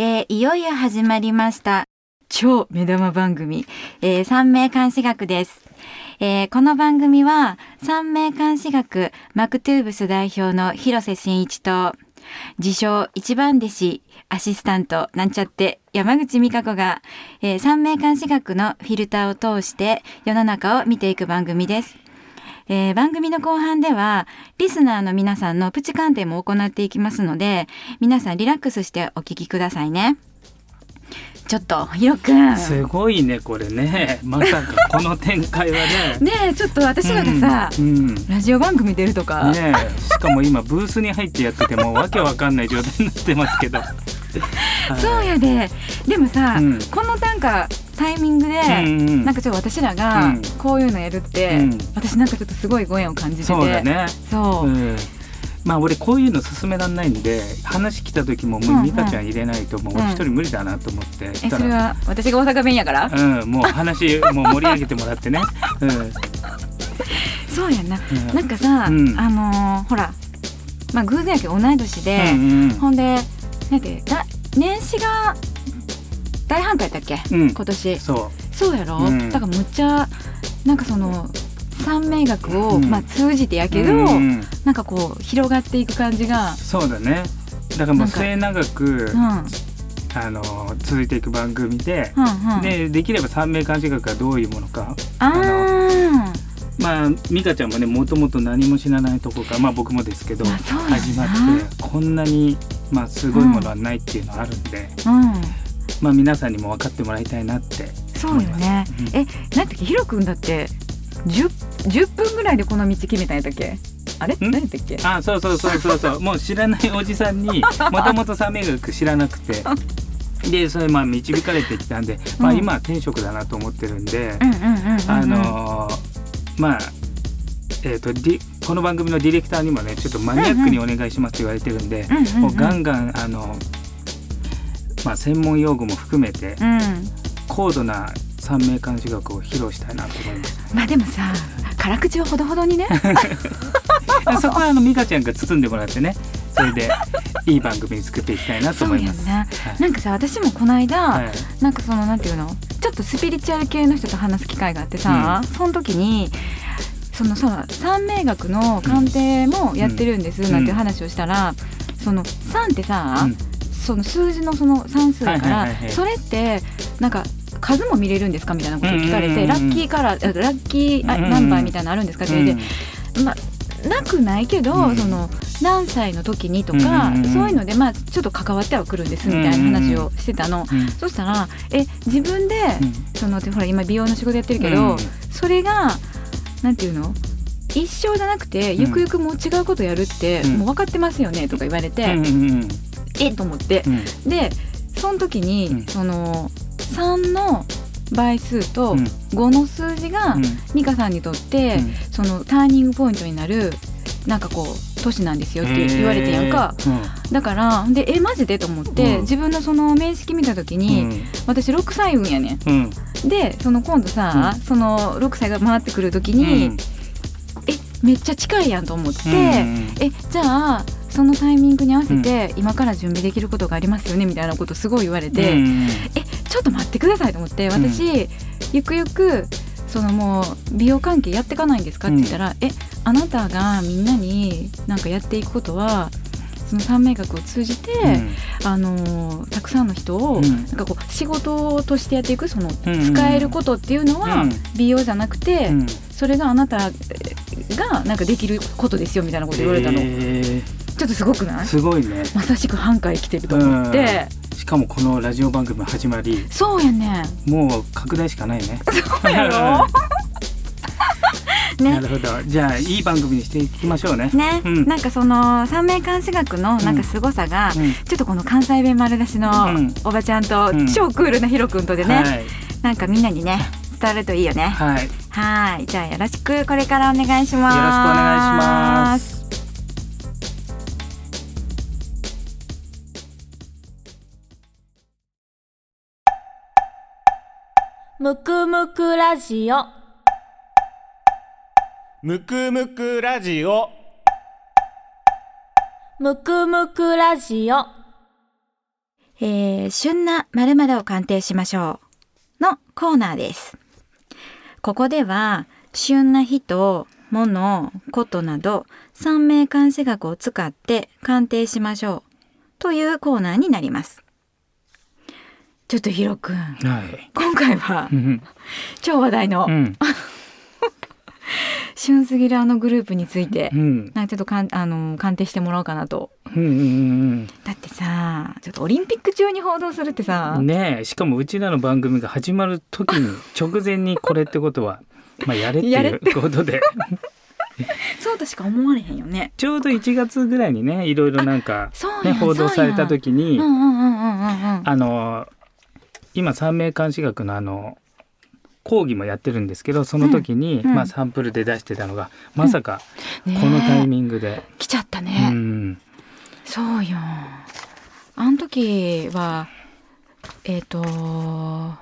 えー、いよいよ始まりました。超目玉番組、えー、三名監視学です、えー、この番組は三名監視学マクトゥーブス代表の広瀬真一と自称一番弟子アシスタントなんちゃって山口美香子が、えー、三名監視学のフィルターを通して世の中を見ていく番組です。えー、番組の後半ではリスナーの皆さんのプチ鑑定も行っていきますので皆さんリラックスしてお聞きくださいね。ちょっとひろくんすごいねこれね。まさかこの展開はね。ねえちょっと私らがさ、うんうん。ラジオ番組出るとか、ねえしかも今ブースに入ってやっててもうわけわかんない状態になってますけど、はい。そうやで。でもさ、うん。このなんかタイミングで、うんうん。なんかちょっと私らがうん。こういうのやるって、うん。私なんかちょっとすごいご縁を感じててそうだね。そう、うん。まあ俺こういうの進めらんないんで話来た時ももうんううん。美香ちゃん入れないともう俺一人無理だなと思って、えしたら。それは私が大阪弁やから、うんもう話 もう盛り上げてもらってね、うん。そうやんな、うん。なんかさ、うん。あのーほらまあ偶然やけど同い年で、うんうんほんでなんてだ年始が大反対だっけ、うん。今年。そそうやろ、うん。だからむっちゃなんかその三名学を、うん。まあ通じてやうけど、うんうんなんかこう広がっていく感じが、そうだね。だからもう末永くうん、うんあの続いていく番組で、うんでできれば三名監視学がどういうものかあー。まあ美香ちゃんもねもともと何も知らないとこからまあ僕もですけど始まってこんなにまあすごいものはないっていうのはあるんで、うんまあ皆さんにも分かってもらいたいなってそうよね、うん。えなんだっけ？ヒロ君だって 10, 10分ぐらいでこの道決めたんやったっけ？あれ？何やったっけ？あそうそうそうそうそう。もう知らないおじさんに もともと三名学知らなくて。でそれまあ導かれてきたんで、まあうん今は転職だなと思ってるんで、あのーまあえー、とこの番組のディレクターにもねちょっとマニアックにお願いしますって言われてるんで、うんうんうんもうガンガンあの、まあ、専門用語も含めてうん。高度な三名監視学を披露したいなと思います。まあでもさ辛口はほどほどにね。そこはあの美香ちゃんが包んでもらってねそれで いい番組作っていきたいなとそ思います。うやんな。はい。なんかさ私もこの間、はい。なんかそのなんていうの？ちょっとスピリチュアル系の人と話す機会があってさ、その時にそのさ三名学の鑑定もやってるんです、うん。なんて話をしたら、その3ってさ、うんその数字のその算数やから、それってなんか数も見れるんですかみたいなことを聞かれて、ラッキーカラーあラッキーナンバーみたいなのあるんですかって言われて、まあなくないけど、うん。その何歳の時にとか、そういうのでまあちょっと関わってはくるんですみたいな話をしてたの。うん。そしたらえ自分で、うん。そのほら今美容の仕事やってるけど、うん。それがなんていうの？一生じゃなくてうん。ゆくゆくもう違うことやるって、うん。もう分かってますよねとか言われて、えっと思って。うん。うんでその時に、うん。その3の倍数とうん。5の数字が、うん。美香さんにとって、うん。そのターニングポイントになるなんかこう年なんですよって言われてんやんか。へーだからでえマジでと思って、うん。自分のその面識見た時うん。に、私6歳運やねん。うん。でその今度さ、うん。その6歳が回ってくる時うん。に、えめっちゃ近いやんと思って、うん。えじゃあそのタイミングに合わせて、今から準備できることがありますよねみたいなことすごい言われて、うん。えちょっと待ってくださいと思って私、ゆくゆくそのもう美容関係やっていかないんですかって言ったら、えあなたがみんなになんかやっていくことはその三名学を通じて、あのーたくさんの人を、うん。なんかこう仕事としてやっていくそのうん。使えることっていうのはうん。美容じゃなくて、うん。それがあなたがなんかできることですよみたいなこと言われたの、へーちょっとすごくない？すごいね。まさしく半回来てると思って、しかもこのラジオ番組始まり。そうやね。もう拡大しかないね。そうやろ？ね。なるほど。じゃあいい番組にしていきましょうね。ね、うん。なんかその三名監視学のなんか凄さが、うん。ちょっとこの関西弁丸出しのうん。おばちゃんと、うん。超クールなヒロ君とでね、はい。なんかみんなにね伝わるといいよね。はい。よはい。じゃあよろしく。これからお願いします。ろしくお願いしますむくむくラジオむくむくラジオむくむくラジオえー旬な〇〇を鑑定しましょうのコーナーです。ここでは旬な人、物、ことなど三名監視学を使って鑑定しましょうというコーナーになります。ちょっとヒロくん、はい。今回はうん超話題のうん。旬すぎるあのグループについてう、ん。なんかちょっとかんあの鑑定してもらおうかなと。うんうんだってさ、ちょっとオリンピック中に報道するってさ、うんねえしかもうちらの番組が始まる時に直前にこれってことは まあやれっていうことで。そうとしか思われへんよね。ちょうど1月ぐらいにねいろいろなんかね報道された時にうんうんうんうんうんうん。あの今三名監視学のあの講義もやってるんですけどその時に、うん。まあ、サンプルで出してたのがまさかこのタイミングで、来ちゃったうね。ん。そうよ。あの時はえっ、とあ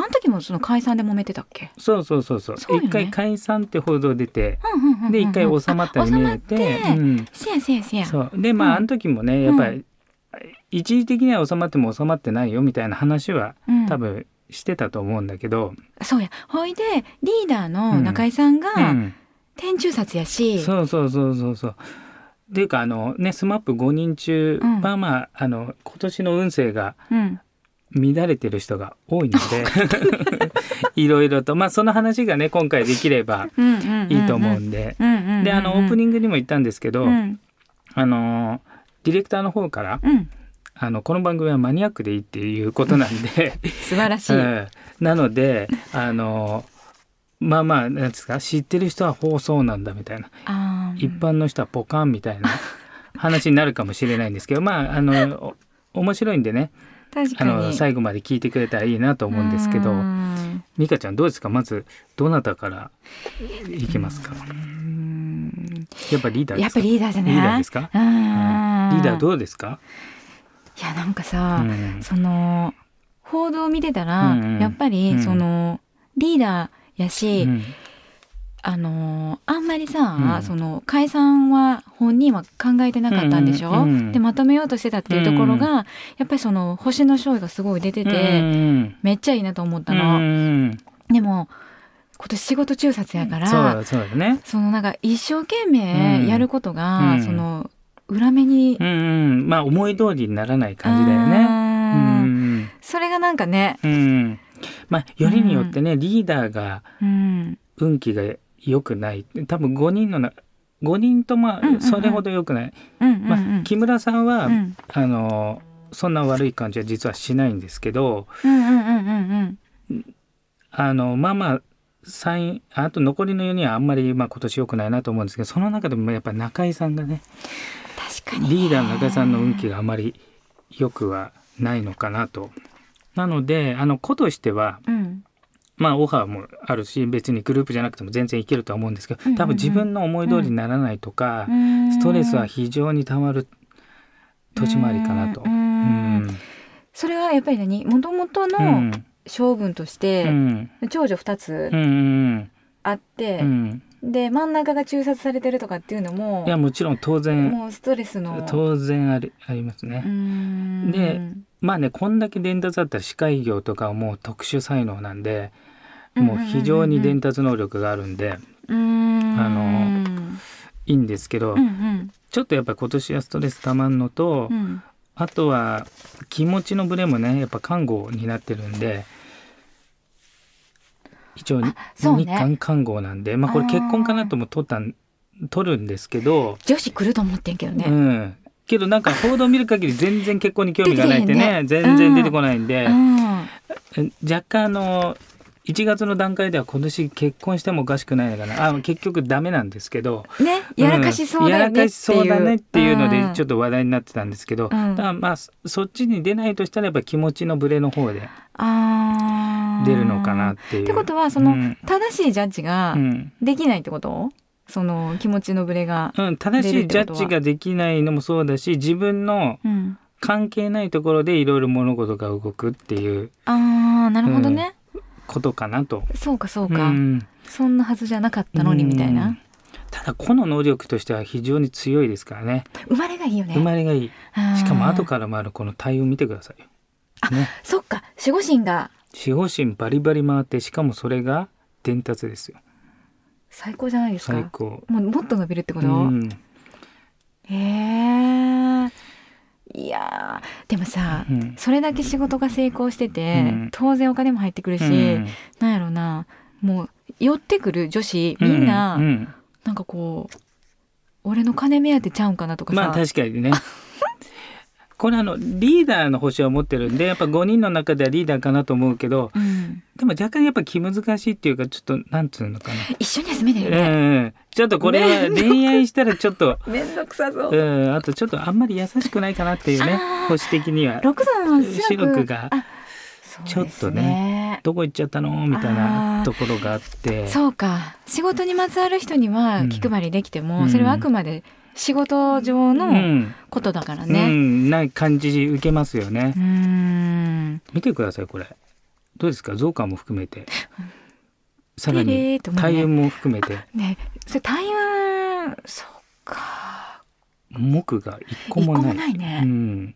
の時もその解散で揉めてたっけ？そうそうそうそう。そうよね。一回解散って報道出てうんうんうんうんうん。で一回収まったように見えて、うん、せやせやせや。そう。でまあ、うん。あの時もねやっぱり、一時的には収まっても収まってないよみたいな話はうん。多分してたと思うんだけど、そうや。ほいでリーダーの中井さんがうん。天中殺やし、そうそうそうそうそう。っていうかあのねスマップ5人中、うん。まあまああの今年の運勢がうん、乱れてる人が多いので いろいろと。まあその話がね今回できればうんうんうんうん。いいと思うんで、うんうんうんうん。であのオープニングにも言ったんですけど、うん。あのディレクターの方からうんあのこの番組はマニアックでいいっていうことなんで、素晴らしい。うん。なのであのまあまあなんですか？知ってる人は放送なんだみたいな。一般の人はポカンみたいな話になるかもしれないんですけどまああのお面白いんでね。あの最後まで聞いてくれたらいいなと思うんですけど。うん。美香ちゃんどうですか？まずどなたからいきますか？うん。やっぱリーダーですか？やっぱリーダーじゃない？リーダーですか、うん。リーダーどうですか、いやなんかうさ、ん。その報道を見てたら、うんうん。やっぱりうん。その、リーダーやし、うん。あのあんまりさ、うん。その解散は本人は考えてなかったんでしょ、うんうんでまとめようとしてたっていうところが、やっぱりその星の勝利がすごい出てて、うんめっちゃいいなと思ったうの。んでも今年仕事中殺やから、そうそね。そのなんか一生懸命やることが、うん。その裏目に、うんうん。まあ思い通りにならない感じだよね。ううんん。それがなんかね、うんまあよりによってね、リーダーがうん、運気が良くない。多分5人のな5人とまうんうんうん。あそれほど良くない、うんうんうん。まあ、木村さんは、うん。あのそんな悪い感じは実はしないんですけどうんうんうんうんうん。あのまあまあ3あと残りの4人はあんまり、まあ、今年良くないなと思うんですけどその中でもやっぱ中井さんがねリーダーの中井さんの運気があまり良くはないのかなと。なのであの子としてはうん。まあオファーもあるし別にグループじゃなくても全然いけるとは思うんですけど多分自分の思い通りにならないとか、うん。ストレスは非常にたまる土地回りかなと。それはやっぱり何？もともとうのん。性分としうて、ん。長女2つあってう、んで真ん中が中殺されてるとかっていうのもいやもちろん当然もうストレスの。当然ありありますね。うん。でまあねこんだけ伝達だったら司会業とかはもう特殊才能なんでもう非常に伝達能力があるんでうん。あのいいんですけど、うんうん。ちょっとやっぱ今年はストレスたまんのと、うん。あとは気持ちのブレもねやっぱ看護になってるんで一応、ね。日韓看護なんでまあこれ結婚かなとも取ったん取るんですけど、女子来ると思ってんけどうね。ん。けどなんか報道見る限り全然結婚に興味がないってねね。全然出てこないんで、うん。若干あの1月の段階では今年結婚してもおかしくないのかな。あ結局ダメなんですけど。ね、やらかしそうだよねっていう。ん。やらかしそうだねっていうのでちょっっと話題になってたんですけど、うん。だまあそそっちに出ないとしたらやっぱ気持ちのブレの方で。とあー出るのかなっていう。ってことはそのうん正しいジャッジがうんできないってこと？その気持ちのブレが。うん、正しいジャッジができないのもそうだし自分のうん。関係ないところでいろいろ物事が動くっていうああ、なるほどね。ことかなと。そうかそうか、うんそんなはずじゃなかったのにみたいうんな。たただ個の能力としては非常に強いですからね生まれがいいよね生まれがいいしかも後から回るこの対応見てくださいよねそっか守護神が守護神バリバリ回ってしかもそれが伝達ですよ。最高じゃないですか。最高。もうもっと伸びるってこうと、ん。へえ。いやー。でもさ、うん。それだけ仕事が成功してて、うん。当然お金も入ってくるし、うん。なんやろな。もう寄ってくる女子みんな、うんうん。なんかこう俺の金目当てちゃうんかなとかさ、まあ確かにね これあのリーダーの星を持ってるんでやっぱ5人の中ではリーダーかなと思うけどうん、でも若干やっぱ気難しいっていうかちょっとなんつうのかな。一緒に休めないようね、んちょっとこれは恋愛したらちょっと、めんどくさそう、うん、あとちょっとあんまり優しくないかなっていうね星的には。六座の白白くくがちょっとねどこ行っちゃったの？みたいなところがあって。そうか。仕事にまつわる人にはうん。気配りできても、うん。それはあくまで仕事上うのん。ことだからうね。ん、ない感じ受けますよね。見てくださいこれ。どうですか？増加も含めて。さらに大運も含めて。ね。それ大運そっか。木が一個もない。一個もないね。うん、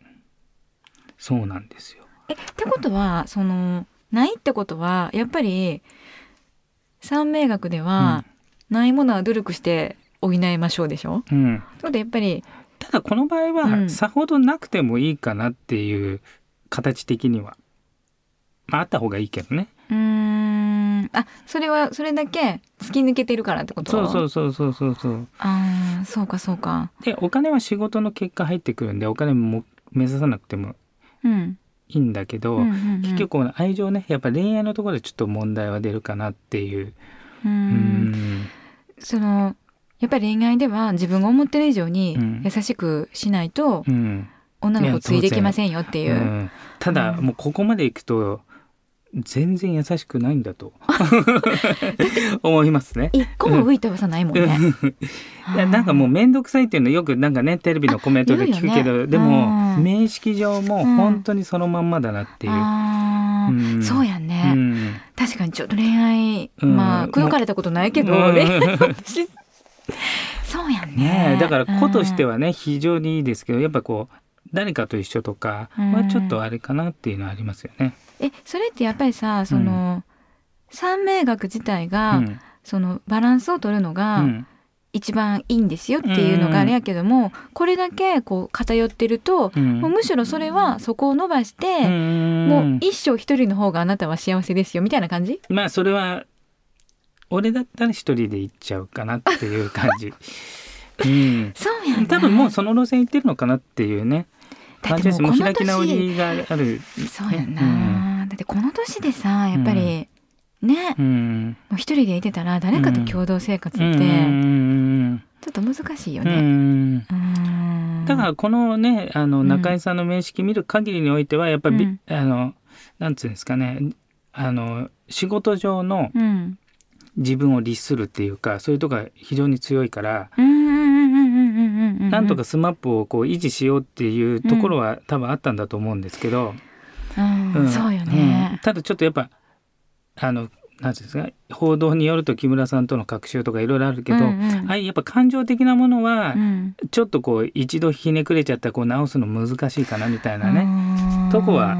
そうなんですよ。えってことはそのないってことはやっぱり三名学では、ないものは努力して補いましょうでしょ？うん、そうでやっぱりただこの場合うはん。さほどなくてもいいかなっていう形的には、まあ、あった方がいいけどね。うーん。あそれはそれだけ突き抜けてるからってこと？そうそうそうそうそうそう。あーそうかそうか。でお金は仕事の結果入ってくるんでお金も目指さなくてもうん。いいんだけど、うんうんうん。結局この愛情ねやっぱ恋愛のところでちょっと問題は出るかなっていう。ううん。ん。そのやっぱり恋愛では自分が思ってる以上にうん。優しくしないとうん。女の子ついていけませんよっていう。う。ん。ただ、うん。もうここまでいくと全然優しくないんだと 思いますね。一個も浮いた噂ないもんね。いやなんかもう面倒くさいっていうのよくなんかねテレビのコメントで聞くけど、ね。でもうん。面識上も本当にそのまんまだなっていう。うん。そうやね、うん。確かにちょっと恋愛、うん。まあ口説かれたことないけど、うん。恋 愛私 そうやんね。ねえだから子としては、はね非常にいいですけどやっぱこう誰かと一緒とかはちょっとあれかなっていうのはありますよね。えそれってやっぱりさその、三名学自体が、うん。そのバランスを取るのが、うん。一番いいんですよっていうのがあれやけども、これだけこう偏ってると、うん。もうむしろそれはそこを伸ばして、うん。もう一生一人の方があなたは幸せですよみたいな感じ？まあそれは俺だったら一人で行っちゃうかなっていう感じ。うん、そうやんな多分もうその路線行ってるのかなっていうね。感じです。もうこの開き直年りがある。そうやんな、だってこの年でさやっぱり、ね。うん。もう一人でいてたら誰かと共同生活って。うん。うん。ちょっと難しいようん。うね。ん。うんだからこのねあのうん中井さんの面識見る限りにおいてはやっぱり、うんあのなんつうんですかねあの仕事上のうん自分を律するっていうかそういうとこが非常に強いから、なんとかスマップをこう維持しようっていうところは多分あったんだと思うんですけど、うんうん。そうようん。ね。ただちょっとやっぱあのなんですか報道によると木村さんとの隔週とかいろいろあるけど、うんうんああいうやっぱ感情的なものはうん。ちょっとこう一度ひねくれちゃったらこう直すの難しいかなみたいなね、ねとこは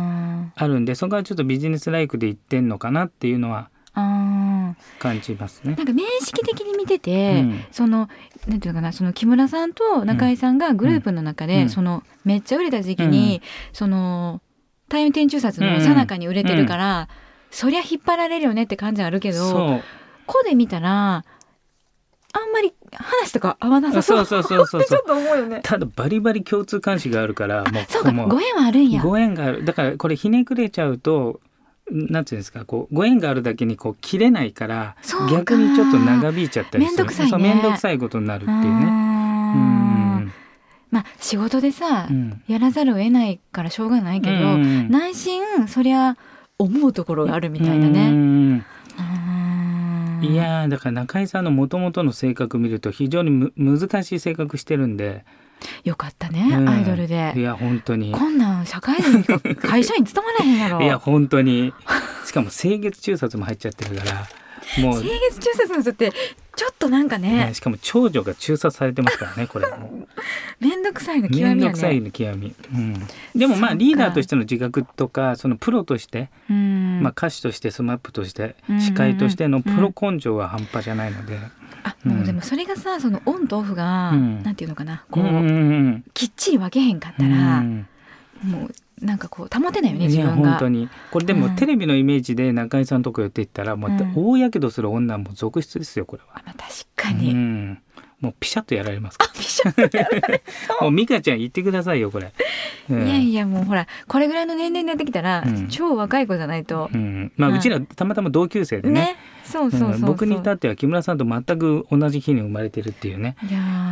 あるんでそこはちょっとビジネスライクで言ってんのかなっていうのはあー感じますね。な。んか面識的に見てて、うん。そのなんていうのかなその木村さんと中井さんがグループの中で、うん。そのめっちゃ売れた時期に、そのタイム天中殺の最中に売れてるから、そりゃ引っ張られるよねって感じあるけどそう。こで見たらあんまり話とか合わなさそう。そうそうそうちょっと思うよね。ただバリバリ共通監視があるからもうそうかご縁はあるんや。ご縁がある。だからこれひねくれちゃうとなんていうんですかこうご縁があるだけにこう切れないから逆にちょっと長引いちゃったりする。めんどくさいね。そう面倒くさいことになるっていうね。まあ仕事でさ、うん。やらざるを得ないからしょうがないけど、うん内心そりゃ思うところがあるみたいなうね。いやーだから中井さんのもともとの性格見ると非常にむ難しい性格してるんで、よかったね、うんアイドルいで。や本当にこんなん社会人か会社員務まらへんやろ。いや本当にしかも清月中殺も入っちゃってるからもう 清月中殺の人ってちょっとなんかねねしかも長女が中殺されてますからねこれ。も面倒くさいのう極みや面倒くさいね。の極み、うん、でもまあリーダーとしての自覚とかそのプロとして、うん。まあ、歌手としてスマップとしてうん。司会としてのプロ根性は半端じゃないので、あうん。でもそれがさそのオンとオフが、うん。なんていうのかなこう、うん。うんきっちり分けへんかったうら、ん。もうなんかこう保てないよね自分が本当。にこれでもうんテレビのイメージで中井さんのとこ寄っていったらもううん大やけどする女も続出ですよこれは。あまあ、確かに。うん、もうピシャッとやられますかピシャッとやられら。もう美香ちゃん言ってくださいよこれ。うんいやいやもうほらこれぐらいの年齢になってきたら、うん。超若い子じゃないと。う、ん、まあうちらたまたま同級生でね。ね。そうそうそう僕に至っては木村さんと全く同じ日に生まれてるっていうね。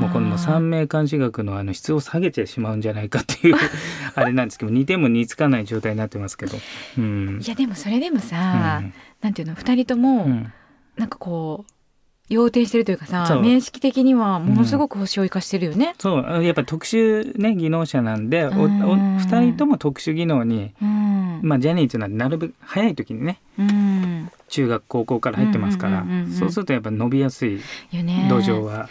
もうこの三名監視学のあの質を下げてしまうんじゃないかっていう あれなんですけど似ても似つかない状態になってますけど。うん。いやでもそれでもさ、うん。なんていうの二人とも、うん。なんかこう要点してるというかさ面識的にはものすごく星を生かしてるよね。そう。あやっぱ特殊ね技能者なんでお二人とも特殊技能に、うん。まあ、ジャニーズなんでなるべく早い時にねうん。中学高校から入ってますから、うんうんうんうんうんそうするとやっぱ伸びやすいよね。土壌は、っ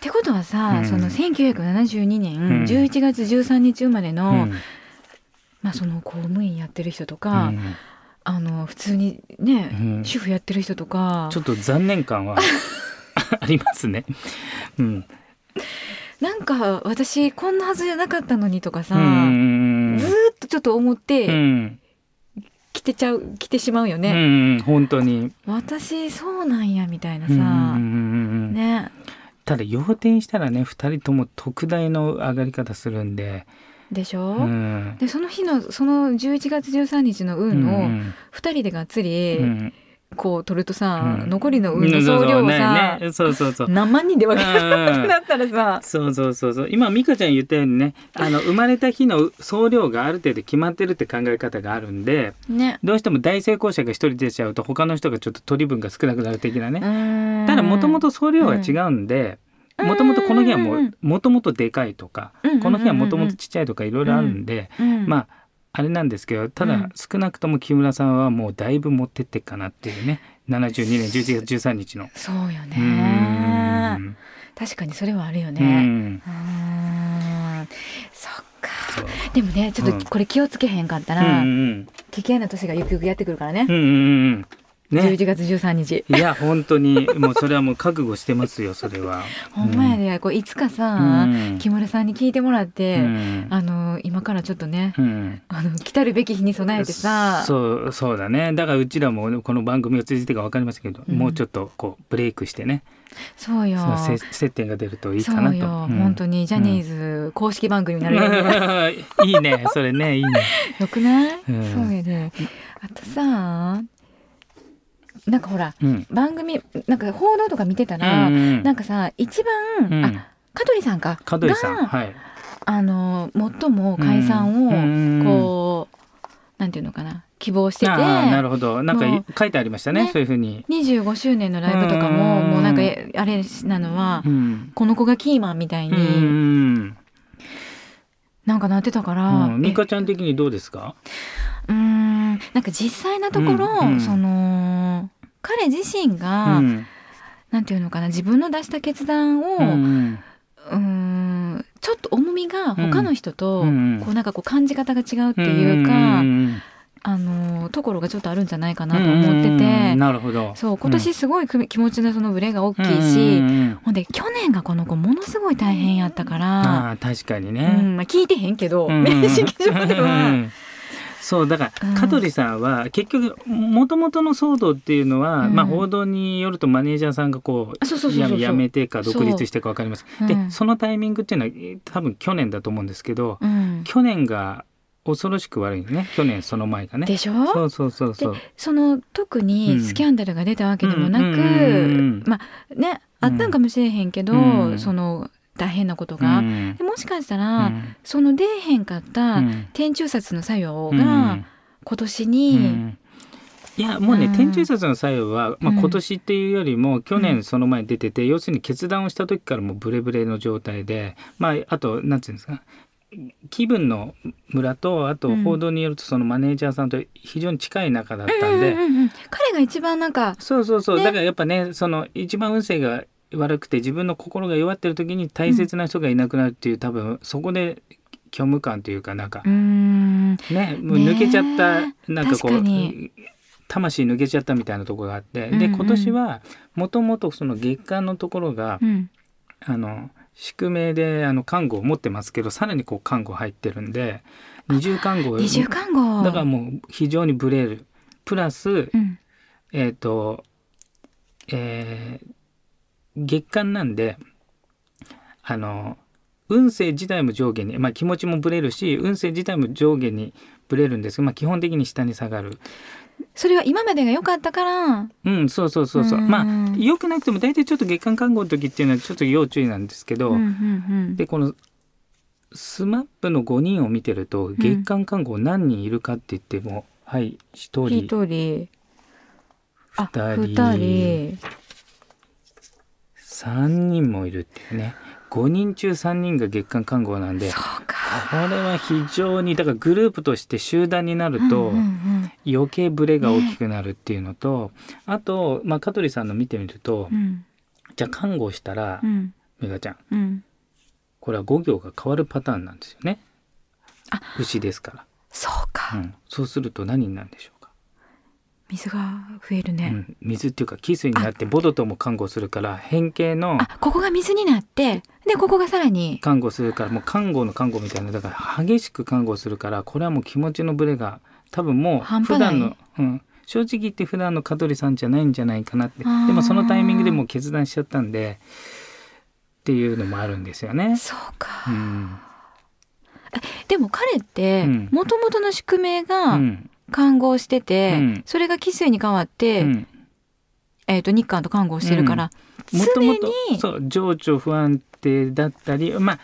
てことはさ、うん。その1972年うん。11月13日生まれの、うん。まあその公務員やってる人とうか、んあの普通にね、うん。主婦やってる人とか。ちょっと残念感は ありますね。うん。なんか私こんなはずじゃなかったのにとかさ、うんずーっとちょっと思っうてん。来てちゃう来てしまうようね、ん本当に、私そうなんやみたいなさ、ね。ただ要点したらね2人とも特大の上がり方するんで、でしょ、うん。でその日のその11月13日の運をうん2人でがっつりうん。こう取るとさ、うん。残りの運の総量をさ、ねね。そうそうそう。何万人で分けうんるだったらさ、そうそうそうそう。今美香ちゃん言ったようにねあの生まれた日の総量がある程度決まってるって考え方があるんでね。どうしても大成功者が一人出ちゃうと他の人がちょっと取り分が少なくなる的なね、たただもともと総量が違うんでもともとこの日はもうんうもともとでかいとかうんうんうんうん。この日はもともとちっちゃいとかいろいろあるんで、まああれなんですけどただうん。少なくとも木村さんはもうだいぶ持ってってっかなっていうね72年11月13日の。そうようねん。確かにそれはあるようねん。うんそっか。でもねちょっうん。とこれ気をつけへんかったうんうら、ん。危険な年がゆくゆくやってくるからね、うんうんうんね。11月13日。いや本当にもうそれはもう覚悟してますよそれは。ほんまやで、こういつかさ、うん。木村さんに聞いてもらって、うん。あの今からちょっとね、うん。あの来たるべき日に備えてさ。そうそうだね。だからうちらもこの番組を通じてか分かりませんけど、うん。もうちょっとこうブレイクしてね。そうよ。接点が出るといいかなと。そうよ、うん。本当にジャニーズ公式番組になるよね、いいねそれねいいね。よくない、うん。そうやで。あとさなんかほらうん。番組なんか報道とか見てたら、うんなんかさ一番、うん。あ香取さんか？香取さん。がはい。あの最も解散をうんこう、なんていうのかな希望しててなるほど。なんか書いてありましたねね。そういうふうに。25周年のライブとかもうんもうなんかえあれなのは、うん。この子がキーマンみたいにうんなんかなってたから、うん、え美香ちゃん的にどうですか？うーんなんか実際なところ、うんうん。その彼自身が、うん。なんていうのかな自分の出した決断を、ううん。ーんちょっと重みが他の人と、うんこうなんかこう感じ方が違うっていうか、んあのところがちょっとあるんじゃないかなと思ってて、うんなるほど。そう今年すごいく気持ちのそのブレが大きいし、ほんで去年がこの子ものすごい大変やったから、ああ確かにうね。んまあ、聞いてへんけど、うん面識上でうは。んそうだから、うん。香取さんは結局もともとの騒動っていうのは、うん。まあ報道によるとマネージャーさんがこうそううそうそうややめてか独立してか分かります。でそのタイミングっていうのはえー多分去年だと思うんですけど、うん、去年が恐ろしく悪いね。去年その前がね。でしょ？そうそうそうそう。その特にスキャンダルが出たわけでもなく、まあねあったんかもしれへんけど、うん。その大変なことが、うん。でもしかしたら、うん。その出えへんかったうん。天中殺の作用うん。が今年に、うん。いやもうね、うん。天中殺の作用は、まあ、うん今年っていうよりも去年その前に出てて、要するに決断をした時からもうブレブレの状態で、まあ、あとなんていうんですか気分の村とあとうん。報道によるとそのマネージャーさんと非常に近い仲だったんで、うんうんうん彼が一番なんかそうそうそう、ね。だからやっぱねその一番運勢が悪くて自分の心が弱ってる時に大切な人がいなくなるっていう、多分そこで虚無感というかなんかねもう抜けちゃった、ねなんかこう魂抜けちゃったみたいなところがあって、うんうんで今年はもともとその月間のところが、うん。あの宿命であの看護を持ってますけどさらにこう看護入ってるんで二重看護二重看護。だからもう非常にブレる。プラスうん。えっ、とえー月間なんであの運勢自体も上下に、まあ、気持ちもぶれるし運勢自体も上下にぶれるんですが、まあ、基本的に下に下がるそれは今までが良かったから。うんそうそうそうそう。うん。まあ良くなくても大体ちょっと月間看護の時っていうのはちょっと要注意なんですけど、うんうんうん。でこのスマップの5人を見てると月間看護何人いるかって言っても、はい1人。一人。あ二人。二人。3人もいるっていうね。5人中3人が月間看護なんでこかれは非常にだからグループとして集団になると余計ブレが大きくなるっていうのと、あと、まあ、香取さんの見てみると、うん。じゃあ看護をしたら、うん。メガちゃん。うん。これは5行が変わるパターンなんですよね。あ。牛ですかそうら、か、うん、そうすると何になるんでしょう？か水が増えるね、うん、水っていうか汽水になってボドとも看護するから変形のあここが水になってでここがさらに。看護するからもう看護の看護みたいなだから激しく看護するからこれはもう気持ちのブレが多分もう普段の、うん、正直言って普段の香取さんじゃないんじゃないかなって。でもそのタイミングでもう決断しちゃったんでっていうのもあるんですよね。そうか、うん。でも彼ってうん。もともとの宿命うがん看護してて、うん。それが奇数に変わって、うん。えー、と日韓と看護してるから、もともと常にそう情緒不安定だったりまあ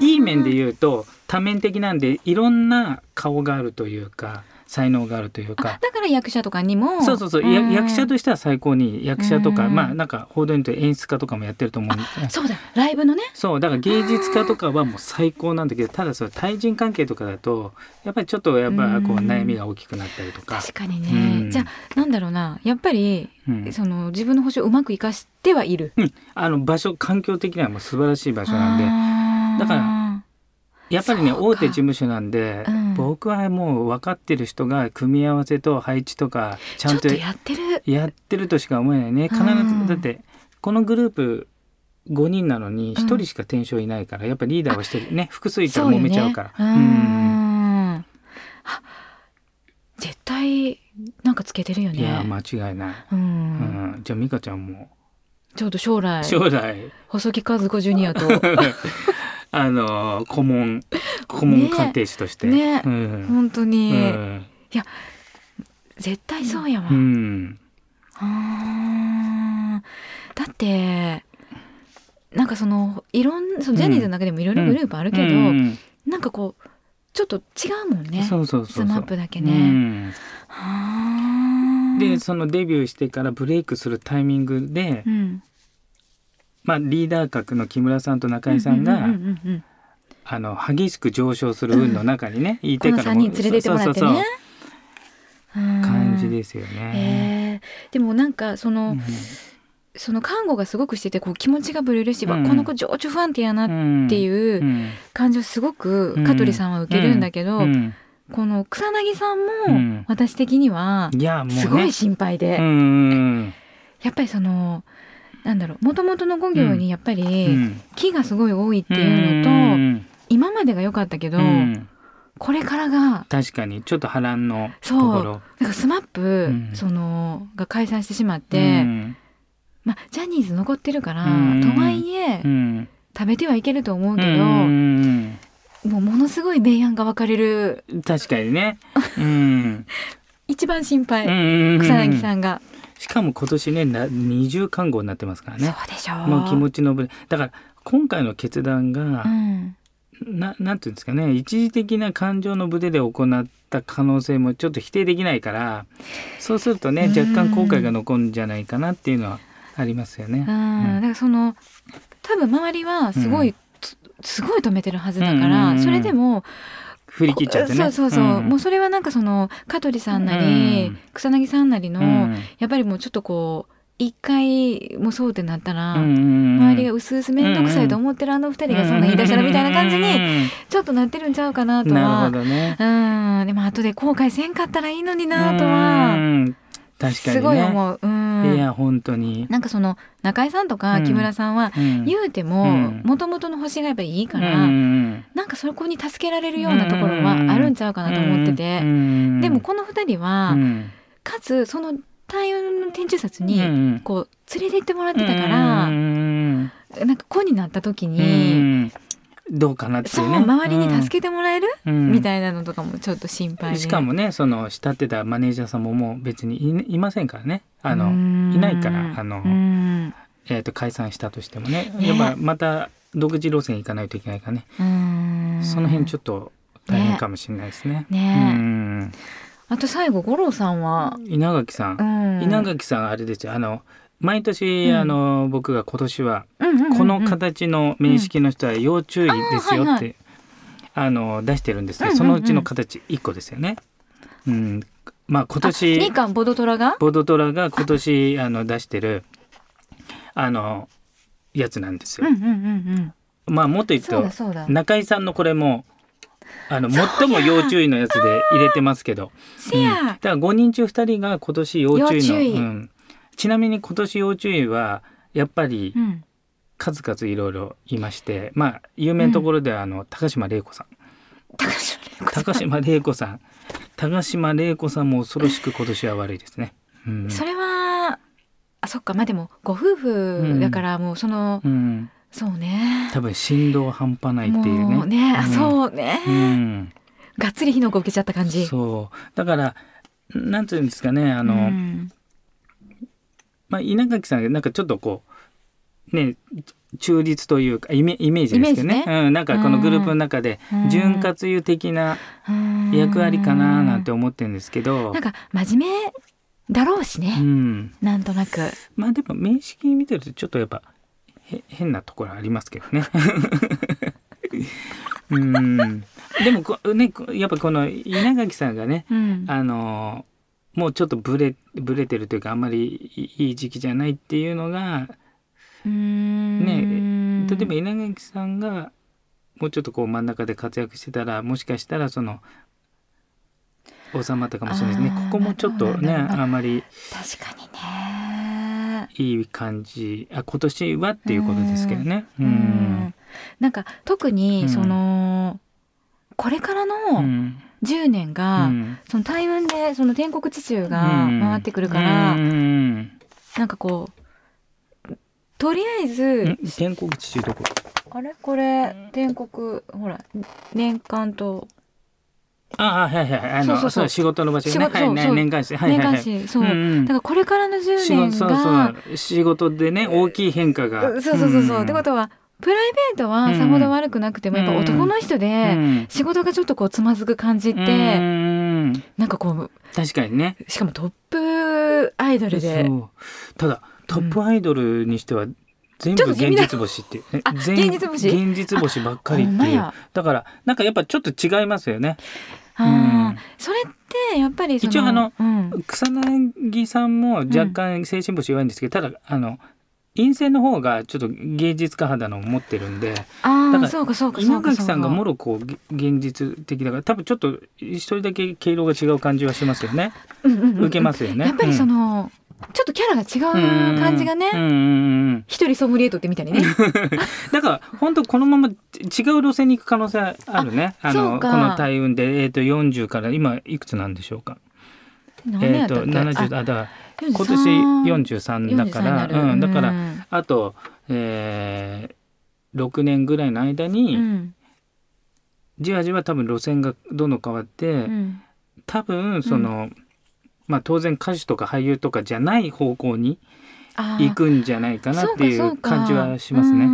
いい面で言うと多面的なんでいろんな顔があるというか才能があるというか。あだから役者とかにも？そうそうそう、やん。役者としては最高に役者とか、うん。まあなんか報道にと演出家とかもやってると思うんで。そうだ。ライブのね。そう。だから芸術家とかはもう最高なんだけどただそれ対人関係とかだとやっぱりちょっとやっぱこううん悩みが大きくなったりとか。確かにね、うん。じゃあなんだろうな。やっぱり、うん。その自分の星をうまく生かしてはいる。うん。あの場所環境的にはもう素晴らしい場所なんで。だからやっぱりね大手事務所なんで、うん僕はもう分かってる人が組み合わせと配置とかちゃんとやってる。やってるとしか思えないね。必ず、うん。だってこのグループ5人なのに1人しか転生いないから、やっぱリーダーは1人ね複数いたら揉めちゃうから。そうん。あ絶対なんかつけてるよね。いや間違いない、うん。うん。じゃあ美香ちゃんも。ちょうど将来。将来。細木和子ジュニアと あの顧問顧問鑑定士として、ね。うん。本当に、うん。絶対そうやわ、うん。あー。だってなんかそのいろんそのジャニーズの中でもいろいろグループあるけど、うん。なんかこうちょっと違うもんね。そうそうそう SMAP だけうね、ん。はー。でそのデビューしてからブレイクするタイミングで、うん、まあ、リーダー格の木村さんと中居さんが、うんうんうんうんあの激しく上昇する運の中にね、いこの3てから連れてってもらってね。感じですすよね。へー。でもなんかその、うんその看護がすごくしててこう気持ちがぶれるし、わうんこの子情緒不安定やなっていううん。感じをすごく香取さんは受けるんだけど、うん。この草薙さんうん。も私的にはすごい心配で、うん。やっぱりそのなんだろうもともとの5行にやっぱうりん。木がすごい多いっていうのと、うん。今までが良かったけど、うん。これからが確かにちょっと波乱のとそう。ころ。なんかスマップ、ん。そのが解散してしまっうて、ん。まあジャニーズ残ってるから、うん。とはいえ、うん。食べてはいけると思うけど、うんもうものすごい明暗が分かれる。確かにね。うん。一番心配、うん。草薙さんが、しかも今年ねな二重看護になってますからね。そうでしょう。もう気持ちのぶれだから今回の決断が、うん。ななんていうんですかね。一時的な感情のブレで行った可能性もちょっと否定できないからそうするとねうん。若干後悔が残るんじゃないかなっていうのはありますよね。うん。だからその多分周りはすごい、すごい止めてるはずだから、うん。それでも振り切っちゃってね。そうそうそう、んもうそれはなんかその香取さんなり、うん草薙さんなりの、うん。やっぱりもうちょっとこう一回もうそうってなったら、うん周りが薄々面倒くさいと思ってるあの二人がそんな言い出したらみたいな感じににちょっとなってるんちゃうかなとなるはほどね。うん。でも後で後悔せんかったらいいのになとは。うん確かにね。すごい思う。うん、いや本当に。なんかその中井さんとかうん。木村さんはうん。言うてもうん。もともとの星がやっぱりいいから、うんなんかそこに助けられるようなところはあるんちゃうかなと思ってて、うんでもこの二人は、うん。かつその大運の天中札うにん。こう連れて行ってもらってたから、うんなんか子になった時うに、んどうかなってそいううね周りに助けてもらえる、うん。みたいなのとかもちょっと心配で。しかもねその慕ってたマネージャーさんももう別にいいませんからね。あのうん。いないからあのうん。えー、と解散したとしてもね。ねやっぱまた独自路線行かないといけないからね、うん。その辺ちょっと大変かもしれないですね。ね。うん。あと最後五郎さんは、稲垣さん。稲垣さんあれですよ。あの毎年、うん。あの僕が今年はこの形の面識の人は要注意ですよあーはいって、あの出してるんですよ、うんうんうん。そのうちの形1個ですよね。うん、まあ今あ年日韓ボドトラが？ボドトラが今年あの出してるあのやつなんですよ。うんうんうんうん。まあもっと言うと中井さんのこれもあの最も要注意のやつで入れてますけど、せうん。だや、から5人中2人が今年要注意のうん、ちなみに今年要注意はやっぱりうん。数々いろいろいましてまあ有名なところではあの、高島玲子さん。高島玲子さん。高島玲子さん。も恐ろしく今年は悪いですね。うん。それはあそっか。まあでもご夫婦だからもうその、うん、そうね。多分振動半端ないっていうね。もうね、あうん。そうね、うん。がっつり火の粉受けちゃった感じ。そう。だからなんていうんですかねあの、うんまあ、稲垣さんがなんかちょっとこうね中立というかイメイメージですけどね。イメージうん、なんかこのグループの中でうん。潤滑油的なうん。役割かななんて思ってるんですけど。なん、か真面目だろうしうね、ん、なんとなく。まあでも面識見てるとちょっとやっぱへ変なところありますけどね。うん、でもこねこやっぱこの稲垣さんがねうん。あのもうちょっとブレブレてるというかあんまりいいい時期じゃないっていうのがね例えば稲垣さんがもうちょっとこう真ん中で活躍してたらもしかしたらその収まったかもしれないですね。ここもちょっとねあんまり確かにね。いい感じ。あ今年はっていうことですけどね。ううん。んなんか特うん。にその、これからうのん10年が、うん。その大運でその天国地中が回ってくるから、うん。なんかこうとりあえず、うん？天国地中どこ？あれ？これ天国ほら年間と。ああはいはいはい。あのそうそう仕事の場所ね。仕事そうそうはいね年間誌はい年はいはい。間誌そう、んん。だからこれからの10仕年事そうそがう。仕事でね大きい変化が。そうそうそうそう、ん。ってことはプライベートはさほど悪くなくても、やっぱ男の人うでん。仕事がちょっとこうつまずく感じって、うん。なんかこう確かにね。しかもトップアイドルで。そう。ただトップアイドルにしては全部現実星って現実星。現実星ばっかりっていう。だからなんかやっぱちょっと違いますよね。あー。それってやっぱり一応あのうん。草薙さんも若干精神星弱いんですけど、ただあの陰性の方がちょっと芸術家肌の持ってるんでああだからそうかそうかそう稲か。垣さんがもろろこうげ現実的だから多分ちょっと一人だけ毛色が違う感じはしますよね、受けますよね。やっぱりその、ちょっとキャラが違う感じがね、うん。うんうんうん一人ソムリエとってみたりね。だから本当このまま違う路線に行く可能性あるね。あのこの大運で、えー、と40から今いくつなんでしょうか？何えっ、と年やったっけ？70あだからあ今年43だから43うん、だからうん。あと、えー、6年ぐらいの間に、うん。じわじわ多分路線がどんどん変わって、うん。多分その、まあ当然歌手とか俳優とかじゃない方向に行くんじゃないかなっていそう感じはしますね。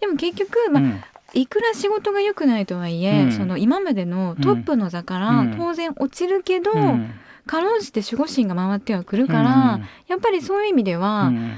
でも結局、まあうん。いくら仕事が良くないとはいえ、うん。その今までのトップの座からうん。当然落ちるけど、うんかろうじて守護神が回ってはくるから、うん。やっぱりそういう意味では、うん。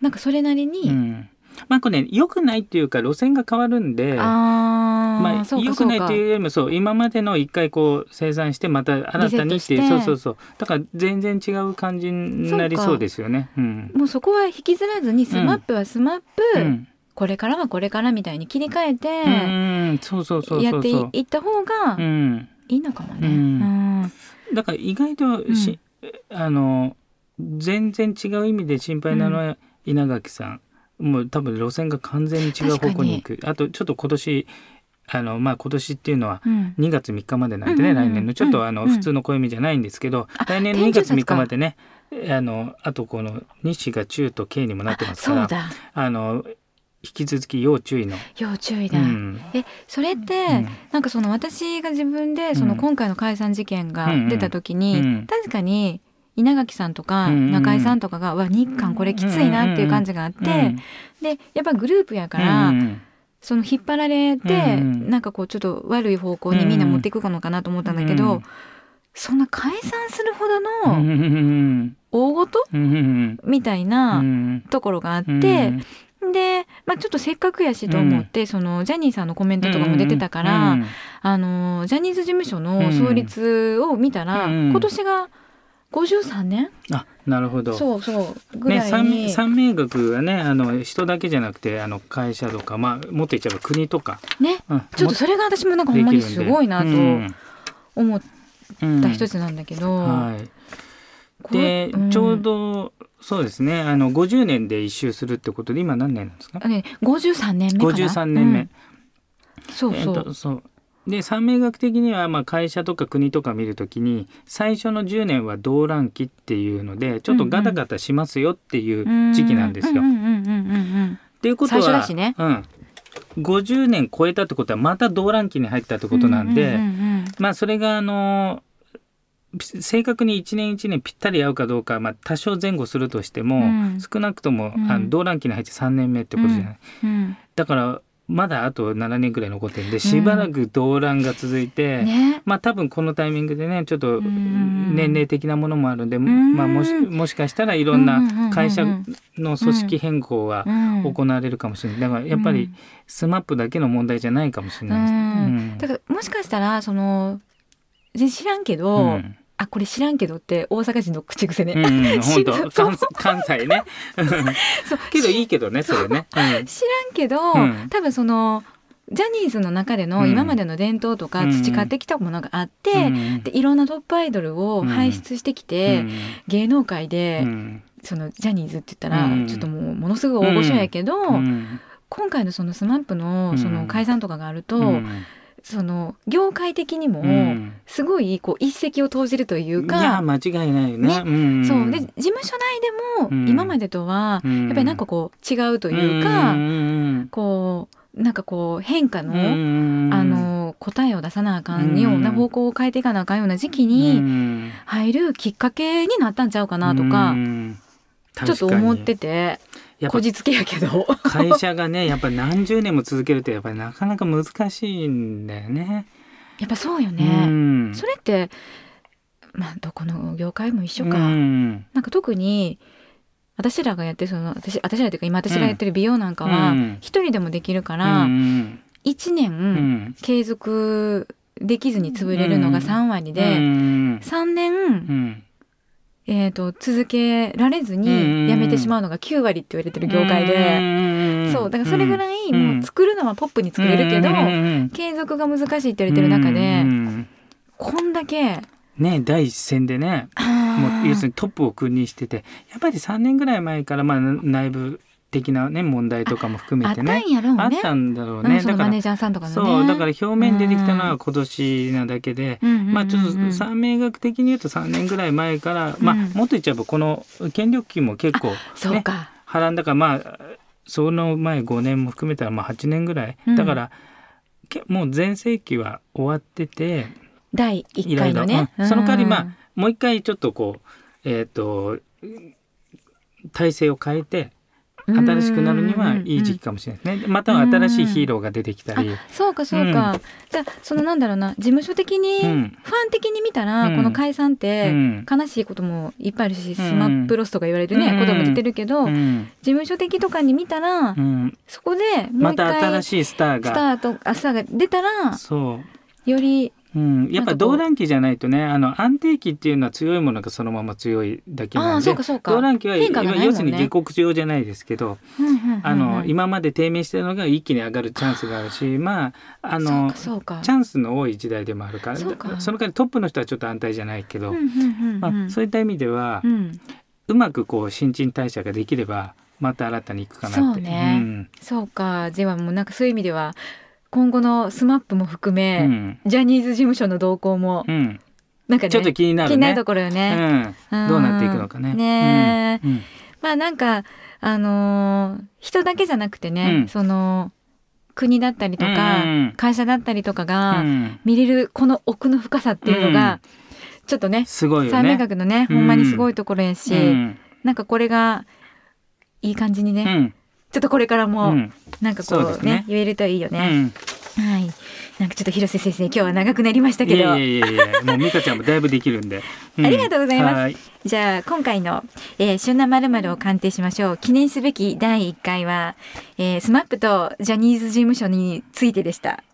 なんかそれなりに、うん。まあこれね良くないっていうか路線が変わるんで。まあ、そうか良くないそうかっていうよりもそう今までの一回こう生産してまた新たにってそうそうそう。だから全然違う感じになりそうですよね。うん。もうそこは引きずらずに SMAP はスマップ、うん。これからはこれからみたいに切り替えうん。てうんそうそうそう。やって。いった方がうんいいのかもね。うん。うん。だから意外とし、あの全然違う意味で心配なのは稲垣さん、もう多分路線が完全に違う方向に行く。あとちょっと今年あのまあ今年っていうのはうん。2月3日までなんでね、うんうんうん。来年のちょっとあの、うん普通の暦じゃないんですけど、あ来年の2月天中殺3日までねあのあとこの日が中と慶にもなってますからあの引き続き要注意の。要注意だ。うん。えそれって、うん。なんかその私が自分でそのうん今回の解散事件が出た時に、うんうん。確かに稲垣さんとかうんうん。中井さんとかが、うわ日韓これきついなっていう感じがあって、うんでやっぱグループやから、うんその引っ張られて、うんうんなんかこうちょっと悪い方向にみんな持っていくのかなと思ったんだけど、うんそんな解散するほどうんうのん大事うんうんみたいうんなところがあって、うんで、まあ、ちょっとせっかくやしと思って、そのジャニーさんのコメントとかも出てたから、うんあのジャニーズ事務所の創立を見たら、うん今年が53年、あなるほど。そうそうぐね、らい三に、三名学はねあの人だけじゃなくてあの会社とか、まあ、もっと言っちゃえば国とか、ねうん、ちょっとそれが私もなんかほんまにすごいなと思っった一つなんだけど、はい、で、ん。ちょうどそうですねあの50年で一周するってことで今何年なんですか？あね53年目かな？53年目、うん。そうそう、えそう。で三名学的にはまあ会社とか国とか見るときに最初の10年は動乱期っていうのでちょっとガタガタしますよっていう時期なんですよ。っていうことは最初だしね。うん、50年超えたってことはまた動乱期に入ったってことなんで、まあそれがあの正確に一年一年ぴったり合うかどうか、まあ、多少前後するとしても、うん。少なくとも、うん。あの動乱期に入って3年目ってことじゃない、うん。うん。だからまだあと7年ぐらい残ってるんでしばらく動乱が続いて、ね。まあ多分このタイミングでねちょっとん。年齢的なものもあるんで、ん。まあ、もしもしかしたらいろんな会社の組織変更がうん。行われるかもしれない。だからやっぱりスマップだけの問題じゃないかもしれないです。だからもしかしたらその全然知らんけど、うんあこれ知らんけどって大阪人の口癖ね、うん、知本る当関関西ね。そう。けどいいけどね、それね。知らんけど、うん。多分そのジャニーズの中でうん。の今までの伝統とかうん。培ってきたものがあって、うん。でいろんなトップアイドルを輩出してきて、芸能界で、うん。そのジャニーズって言ったら、うん。ちょっともうものすごい大御所やけど、うん。今回のその SMAP のその解散とかがあると、うんその業界的にもうん。すごいこう一石を投じるといういか、や間違いないよね。ねん。そう。で事務所内でうん。も今までとはうん。やっぱりなんかこう違うというか、んこうなんかこう変化の、うんあの答えを出さなあかんようなうん方向を変えていかなあかんような時期うにん。入るきっかけになったんちゃうかなとか、うん。ちょっと思ってて。にやっぱこじつけやけど。会社がねやっぱり何十年も続けるとやっぱりなかなか難しいんだよね。やっぱそうようね。んそれってまあどこの業界も一緒か。うんなんか特に私らがやってるその私私らというか今私がやってる美容なんかはうん一人でもできるかうらん1う年ん継続できずに潰れるのが3割うでん3う年、んえー、と続けられずに辞めてしまうのが9割って言われてる業界で。そうだからそれぐらいもう作るのはポップに作れるけどうん継続が難しいって言われてる中うでんこんだけね第一線でねもう要するにトップを君にしててやっぱり3年ぐらい前からまあ内部的なね問題とかも含めてね。んやろうね。あったんだろううんねだからマネージャーさんとかそうだから表面でできたのは今年なだけで、まあちょっと三名学的に言うと3年ぐらい前から、まあうんもっと言っちゃえばこの権力期も結構ねそうか、波乱だからまあその前5年も含めたらまあ8年ぐらい、うん。だからけもう全盛期は終わってて第1回のね、うん。その代わりまあうんもう一回ちょっとこうえっ、と体制を変えて新しくなるにはいい時期かもしれないですね。または新しいヒーローが出てきたり。あそうかそうか、じゃあそのなんだろうな事務所的に、うん。ファン的に見たら、うん。この解散っうてん。悲しいこともいっぱいあるし、ん SMAP ロスとか言われるね、うん。ことも出てるけど、うん。事務所的とかに見たら、うん。そこでもうまた一回新しいスタースタが。ーとあスターが出たらそう。よりうん、やっぱ動乱期じゃないとねあの安定期っていうのは強いものがそのまま強いだけなんで動乱期はね。要するに下克上じゃないですけど、うんうんうんうん。あの今まで低迷してるのが一気に上がるチャンスがあるしまああのチャンスの多い時代でもあるからその代わりトップの人はちょっと安泰じゃないけど、うんうんうんうん。まあ、そういった意味では、うん。うまくこう新陳代謝ができればまた新たにいくかなって。そうね。ん。そうか。ではもうなんかそういう意味では今後のスマップも含うめ、ん。ジャニーズ事務所の動向もうん。なんかねちょっと気になるね。気になるところよね。うん、どうなっていくのかね。ねえ。うん。うん。まあなんかあのー人だけじゃなくてね、うん。その国だったりとか、うんうん会社だったりとかが、うん。見れるこの奥の深さっていうのが、ちょっとねすごいよね。学のね、うん。ほんまにすごいところやし、うん。なんかこれがいい感じにね、うんちょっとこれからうも、んなんかこうねそうね言えるといいようね。んはい。なんかちょっと広瀬先生今日は長くなりましたけど。いやいやいやいやもう美香ちゃんもだいぶできるんで。んありがとうございますはいじゃあ今回の、えー、旬なまるまるを鑑定しましょう。記念すべき第1回は、えー、 SMAP とジャニーズ事務所についてでした。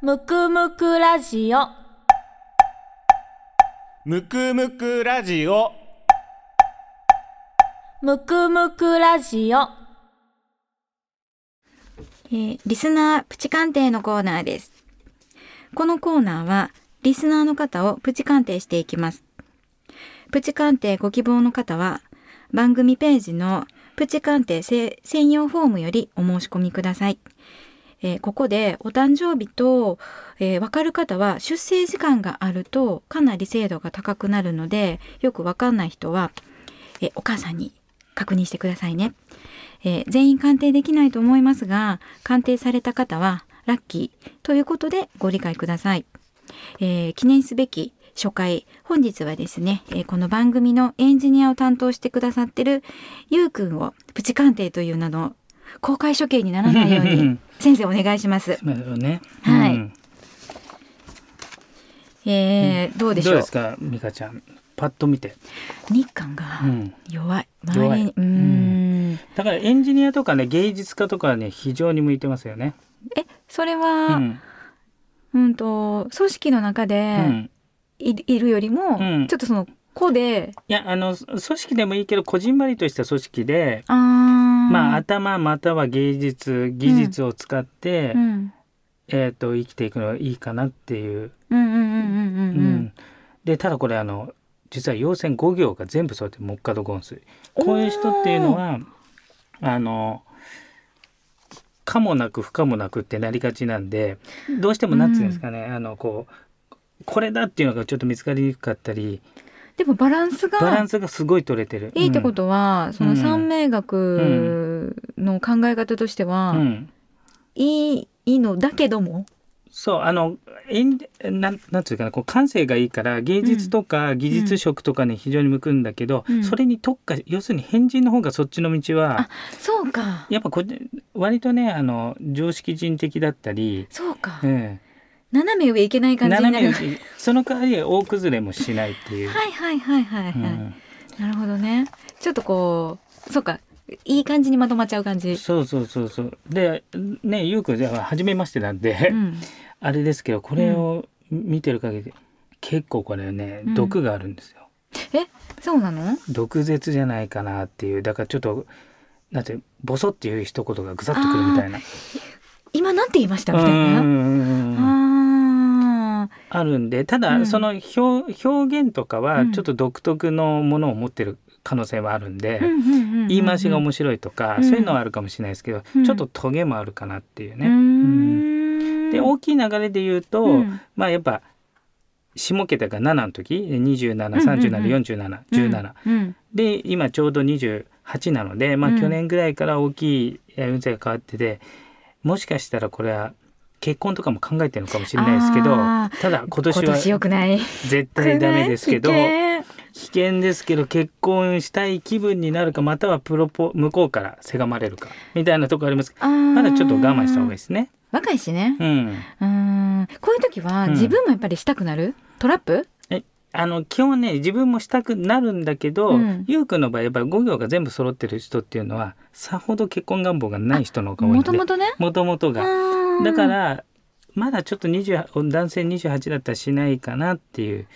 むくむくラジオむくむくラジオむくむくラジオえーリスナープチ鑑定のコーナーです。このコーナーは、リスナーの方をプチ鑑定していきます。プチ鑑定ご希望の方は、番組ページのプチ鑑定せ専用フォームよりお申し込みください。えーここでお誕生日と、えーわかる方は出生時間があるとかなり精度が高くなるのでよくわかんない人は、えーお母さんに確認してくださいね。えー全員鑑定できないと思いますが鑑定された方はラッキーということでご理解ください。えー記念すべき初回本日はですね、えーこの番組のエンジニアを担当してくださってるゆうくんをプチ鑑定という名の公開処刑にならないように 先生お願いします。そうだよね。はいうんえーどうでしょう？どうですか美香ちゃん。パッと見て。日韓がうん。弱い。弱い。周りにうーん。だからエンジニアとかね芸術家とかはね非常に向いてますよね。えそれうは、ん。うんと組織の中うでん。い,、いるよりも、うん。ちょっとその個で。いやあの組織でもいいけどこじんまりとした組織で。まあ、頭または芸術技術を使って、うん。えー、と生きていくのがいいかなっていう、うんうんうんうんうん。うん。でただこれあの実は陽線5行が全部そうやって木下土金水こういう人っていうのはあの可もなく不可もなくってなりがちなんでどうしてもなんていうんですかね、あのこうこれだっていうのがちょっと見つかりにくかったりでもバランスバラがンスがすごい取れてる。いいってことは、そのうん。三名学の考え方としては、うん、うん。いいいいのだけどもそうあのえんなんなんていうかなこう感性がいいから芸術とか技術職とかに非常に向くんだけど、うん。それに特化要するに変人の方がそっちの道はあそうか。やっぱこ割とねあの常識人的だったり、そうか、え斜め上いけないえ感じになる。斜めその代わり大崩れもしないっていう。はいはいはいはいはい、うん。なるほどね。ちょっとこうそうか。いい感じにまとまっちゃう感じ。そうそうそうそう。でねゆうくんじゃあ初めましてなんで、うんあれですけどこれを見てる限り結構これねうん。毒があるんですよ。え？そうなの？毒舌じゃないかなっていうだからちょっとなんてボソっていう一言がぐさっとくるみたいな。今なんて言いました？みたいうん。なああるんでただ、うん。その表表現とかうん。はちょっと独特のものを持ってる可能性はあるんで、言い回しが面白いとか、うん。そういうのはあるかもしれないですけど、うん。ちょっとトゲもあるかなっていうね。うん。ん。で大きい流れで言うと、うん。まあやっぱ下桁が7の時27374717、17うんで今ちょうど28なので、まあ、うん。去年ぐらいから大きいえー運勢が変わっててもしかしたらこれは結婚とかも考えてるのかもしれないですけどただ今年は良くない。絶対ダメですけど危険ですけど結婚したい気分になるかまたはプロポ向こうからせがまれるかみたいなとこあります。まだちょっと我慢した方がいいですね。若いしね。うん、こういう時はうん。自分もやっぱりしたくなる、トラップ？あの基本ね自分もしたくなるんだけど、うん。ゆうくんの場合やっぱり5行が全部揃ってる人っていうのはさほど結婚願望がない人の方が多いので。もともとね。もともとが。だからまだちょっと20男性28だったらしないかなっていう。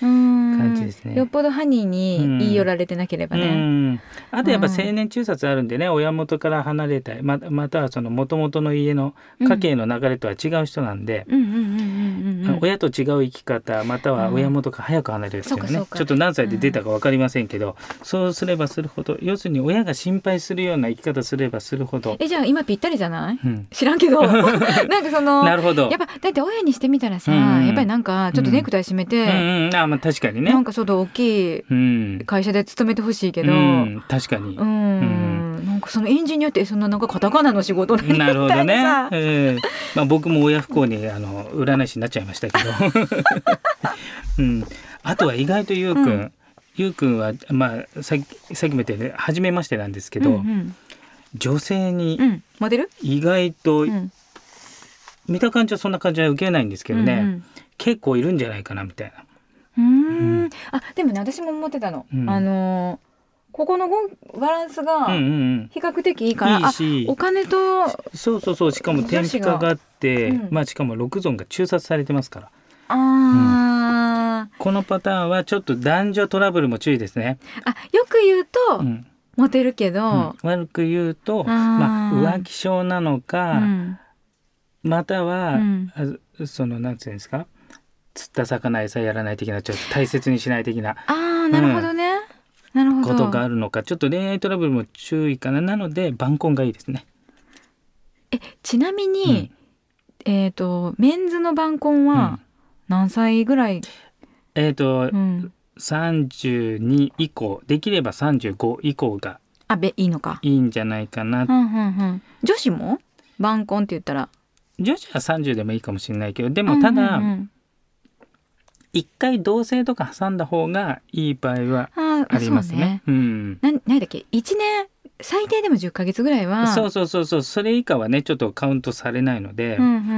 感じですね。よっぽどハニーにうん。言い寄られてなければうね、ん、あとやっぱうん青年中殺あるんでね、親元から離れたい。ままたはその元々の家の家計の流れとは違う人なんで、うんうんうんうんうんうん親と違う生き方または親元から早く離れるっていうね、そうかそうか。ちょっと何歳で出たか分かりませんけど、そうすればするほど要するに親が心配するような生き方すればするほど、えじゃあ今ぴったりじゃない？うん、知らんけど。なんかそのなるほど。やっぱだって親にしてみたらさ、うん。うんやっぱりなんかちょっとネクタイ締めて、うん。うん、あまあ確かにね。なんかちょっと大きいうん、会社で勤めてほしいけど、ううん。ん、確かに、ん。なんかそのエンジニアってそんななんかカタカナの仕事何 なるほどね。ええ。まあ僕も親不幸にあの占い師になっちゃいましたけど、うん、あとは意外とゆうくん、うん。ゆうくんはまあさっきさっきも言ったように初めましてなんですけど、うんうん。女性にうん、モデル、意外と、うん見た感じはそんな感じは受けないんですけどね、うん結構いるんじゃないかなみたいな。うん、ん。あでもね私も思ってたの、うん。あのーここのごバランスうんうがん。比較的いいうん、から、いいし。あお金とそうそうそう。しかも天日化が。あって、うん。まあしかも六尊が中殺されてますから。あー、このパターンはちょっと男女トラブルも注意ですね。あよく言うと、うん。モテるけど、うん。悪く言うとまあ、浮気症なのか、うんまたは、うん。あそのなんていうんですか？釣った魚餌やらない的なちょっと大切にしない的な。あーなるほどね、なるほど。ことがあるのか。ちょっと恋愛トラブルも注意かな。なので晩婚がいいですね。えちなみに、えっ、とメンズの晩婚うん。は何歳ぐらい、えっ、と、うん。32以降。できれば35以降があべいいのか、いいんじゃないかな、うんうんうん、女子も？晩婚って言ったら女子は30でもいいかもしれないけどでもただ、一回同棲とか挟んだ方がいい場合はありますそうね。うん。なん何だっけ？1年最低でも10ヶ月ぐらいは。そうそうそうそう。それ以下はねちょっとカウントされないので、うんうんうんうん。う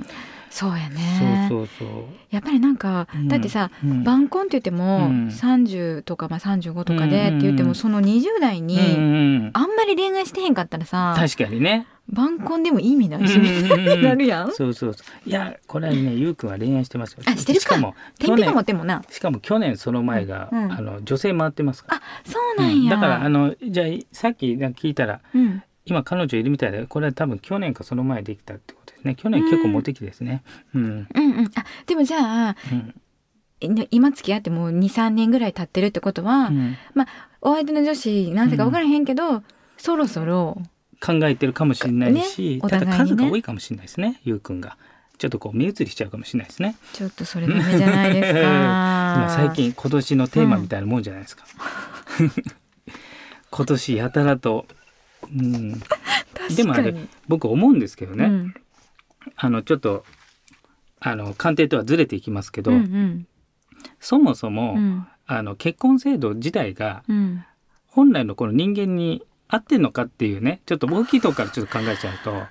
んそうやね。そうそうそう。やっぱりなんか、うん。だってさうん。晩婚って言っても、うん。30とか、まあ、35とかでうん。うんうんって言っても、その20代に、うんうんあんまり恋愛してへんかったらさ確かにね。晩婚でも意味ないしなるやん。そうそうそう。いやこれはねゆうくんは恋愛してますよ。あしてるか。しかも天日が去年持ってもな。しかも去年その前が、うんあの女性回ってますから。あそうなんや。だからあのじゃあさっき聞いたらうん、今彼女いるみたいでこれは多分去年かその前できたってことですね。去年結構モテ期ですね。うん、うんうん。あでもじゃあうん。い今付き合ってもう23年ぐらい経ってるってことは、うん。お相手の女子何歳か分からへんけど、そろそろ考えてるかもしれないし、ねおただ互いにね。数が多いかもしれないですねゆうくんが。ちょっとこう目移りしちゃうかもしれないですね。ちょっとそれダメじゃないですか。今最近今年のテーマみたいなもんじゃないですか、今年やたらと、うん、確でもあれ。僕思うんですけどね、うん。あのちょっとあの鑑定とはずれていきますけど、うんうん。そもそも、うん。あの結婚制度自体がうん。本来のこの人間に合ってんのかっていうねちょっと大きいとこからちょっと考えちゃうと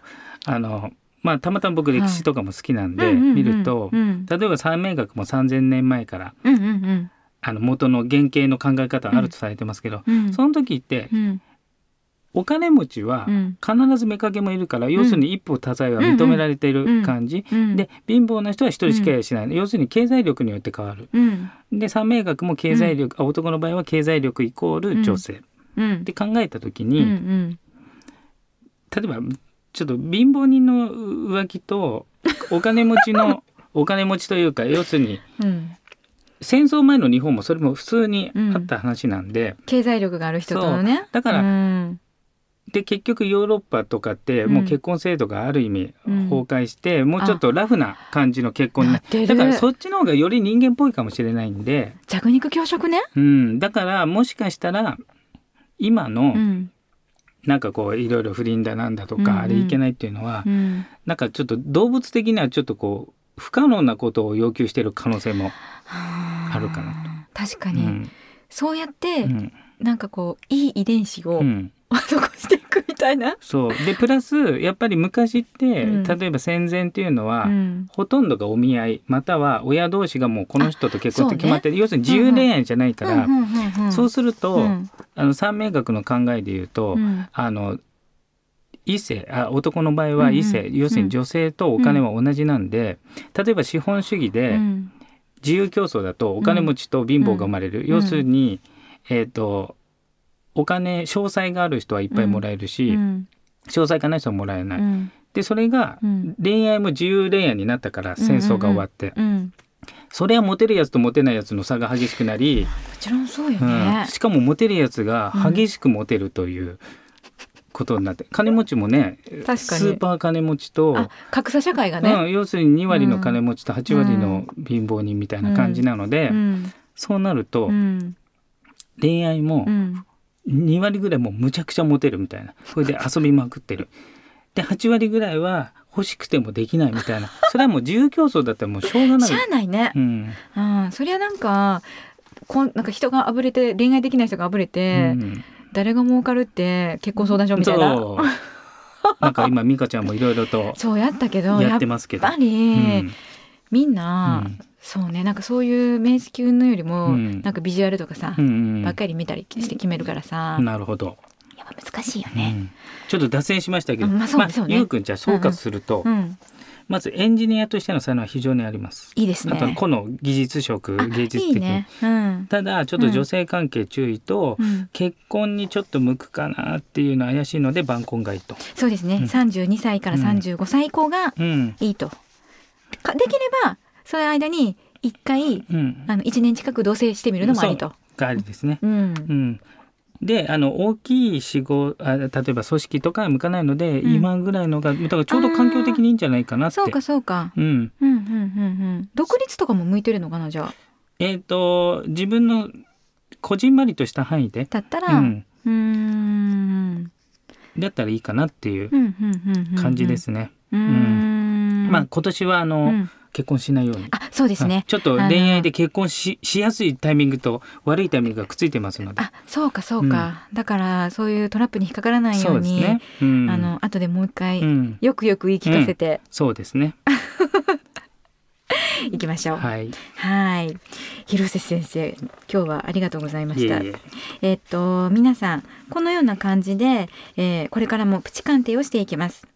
あのまあたまたま僕歴史とかも好きなんでうんうんうん見ると、うん。例えば三名学も3,000年前からうんうんあの元の原型の考え方はあるとされてますけど、うん。うん。その時ってうんお金持ちはうん。必ず妾もいるから、要するに一夫多妻は認められている感じ、うんで貧乏な人は一人しかやしない、要するに経済力によって変わる。うん。で三名学も経済力、あ男の場合は経済力イコール女性、うん。って考えた時うんに、うん。例えばちょっと貧乏人の浮気とお金持ちの お金持ちというか要するにうん。戦争前の日本もそれも普通にあった話なんで、経済力がある人とのね。だからうんで結局ヨーロッパとかってもう結婚制度がある意味うん。崩壊して、もうちょっとラフな感じの結婚にななってる。だからそっちの方がより人間っぽいかもしれないんで、弱肉強食ね。うん、だからもしかしたら今のうん。なんかこういろいろ不倫だなんだとうんうん。かあれいけないっていうのは、うん。なんかちょっと動物的にはちょっとこう不可能なことを要求している可能性もあ。るかな確かに、うん。そうやって、うん。なんかこういい遺伝子をうん残していくみたいな。そう。でプラスやっぱり昔って、うん。例えば戦前っていうのは、うん。ほとんどがお見合いまたは親同士がもうこの人と結婚ってあ決まってる、要するに自由恋愛じゃないから、うんうんうんうんそうすると、うん。あの三名学の考えで言うと、うん。あの異性あ男の場合は異性、うん。うん要するに女性とお金は同じなんで、例えば資本主義でうん。自由競争だとお金持ちと貧乏が生まれる、ん。要するに、えっ、とお金詳細がある人はいっぱいもらえるし、うん。詳細がない人はもらえない。うん。でそれがうん。恋愛も自由恋愛になったから戦争が終わって、うんそれはモテるやつとモテないやつの差が激しくなり、もちろんそうようねん、。しかもモテるやつが激しくモテるということになって、金持ちもね確かに。スーパー金持ちと、あ格差社会がね。うん、要するに2割の金持ちと8割の貧乏人みたいな感じなので、うん。そうなるとうん。恋愛もうん2割ぐらいもうむちゃくちゃモテるみたいなこれで遊びまくってる。で8割ぐらいは欲しくてもできないみたいなそれはもう自由競争だったらもうしょうがないしゃ。あないねう。んうん、そりゃなんかこんなんか人があぶれて恋愛できない人があぶれて、うん誰が儲かるって結婚相談所みたいなそうなんか今美香ちゃんもいろいろと そうやったけどややってっますけど。ぱり、うんみんな、うんそうねなんかそういう面識のよりも、うんなんかビジュアルとかさ、うんうんばっかり見たりして決めるからさ、なるほど、やっぱ難しいよね。うんちょっと脱線しましたけど、うんまあそうねそうねゆうくんじゃあ総括すると、うん、まずエンジニアとしての才能は非常にあります。いいですね。あと個の技術職あ芸術的ね。うん。ただちょっと女性関係注意と、うん、結婚にちょっと向くかなっていうのは怪しいので晩婚がいいと。そうですね。うん三十二歳から三十五歳以降がうんいいと。かできればその間に一回うん、あの一年近く同棲してみるのもありと。がありですね。うんう。ん、であの大きい仕事あ例えば組織とかは向かないので、うん今ぐらいのがだからちょうど環境的にいいんじゃないかなって。そうかそうか。うん、うんうんうんうん。独立とかも向いてるのかなじゃあ？えっ、と自分のこじんまりとした範囲で、だったら、ううんん、うんだったらいいかなっていううんうんうん感じで。すね。うーん。まあ今年はあの、うん結婚しないように。あそうですね。ちょっと恋愛で結婚ししやすいタイミングと悪いタイミングがくっついてますので。あそうかそうか、だからそういうトラップに引っかからないよそううにね。うん、あの後でもう一回、うん、よくよく言い聞かせてそうですね。いきましょう。はい。はい広瀬先生今日はありがとうございました。いえいええっと皆さんこのような感じで、えーこれからもプチ鑑定をしていきます。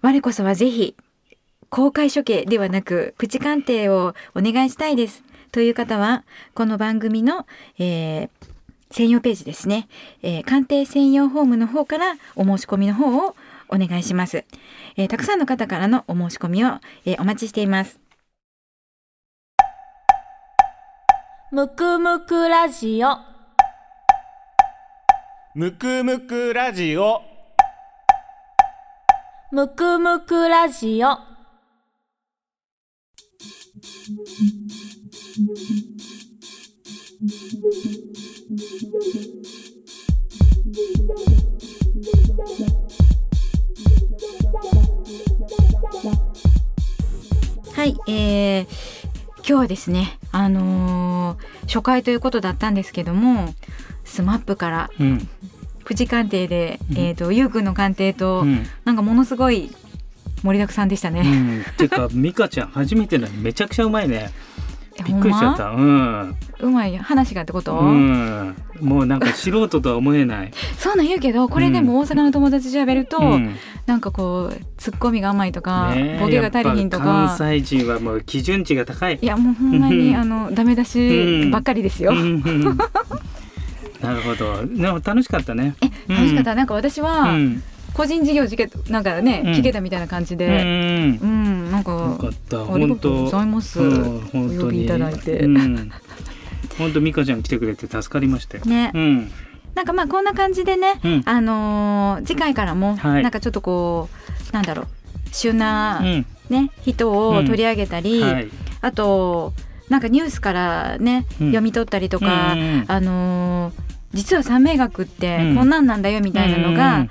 我こそはぜひ公開処刑ではなくプチ鑑定をお願いしたいです。という方はこの番組の、えー専用ページですね、えー鑑定専用フォームの方からお申し込みの方をお願いします、えーたくさんの方からのお申し込みを、えーお待ちしています。むくむくラジオ。むくむくラジオ。むくむくラジオはい、えー今日はですね、あのー初回ということだったんですけども、スマップからうん。プチ鑑定で、うんえっ、とゆうくんの鑑定と、うん。なんかものすごい盛りだくさんでしたうね。ん。てか 美香ちゃん初めてなのにめちゃくちゃうまいね。えびっくりしちゃった。うん。うまい話がってこと、うん。もうなんか素人とは思えない。そうなん言うけど、これでも大阪の友達と喋ると、うんなんかこうツッコミが甘いとか、ねえボケが足りひんとか。関西人はもう基準値が高い。いやもうほんまに、うんあのダメ出しばっかりですよ。なるほど。でも楽しかったね。え楽しかった、なんか私うはん。個人事業事件なんかね、うん聞けたみたいな感じうで、ん。うん、なんよかかった。ありが本とうご当。ざいます。うん本当にいただいてうん。本当美香ちゃん来てくれて助かりましたよ。ね、うん。なんかまあこんな感じでね、うんあのー次回からも、はいなんかちょっとこうなんだろう旬な、うん。ね人を取り上げたり、はい。あとなんかニュースからね、うん読み取ったりとか、うんあのー実は三名学ってうんこんなんなんだよみたいなのが、うん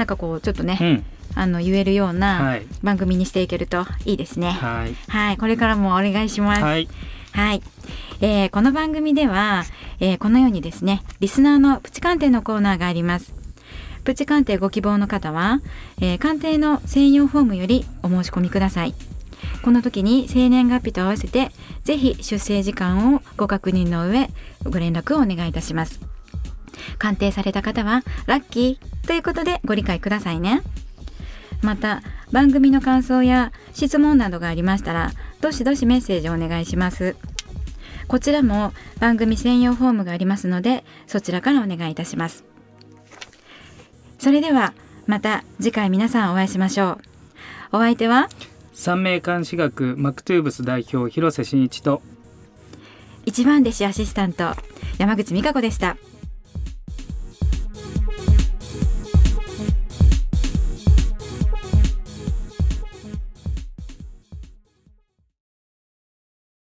なんかこうちょっとね、うん。あの言えるようなはい。番組にしていけるといいですね。はい。はい、これからもお願いします。はい。はい、えーこの番組では、えーこのようにですねリスナーのプチ鑑定のコーナーがありますプチ鑑定ご希望の方は、えー鑑定の専用フォームよりお申し込みくださいこの時に生年月日と合わせてぜひ出生時間をご確認の上ご連絡をお願いいたします鑑定された方はラッキーということでご理解くださいね。また番組の感想や質問などがありましたらどしどしメッセージをお願いします。こちらも番組専用フォームがありますのでそちらからお願いいたします。それではまた次回皆さんお会いしましょう。お相手は三名監視学マクトゥーブス代表広瀬真一と一番弟子アシスタント山口美香子でした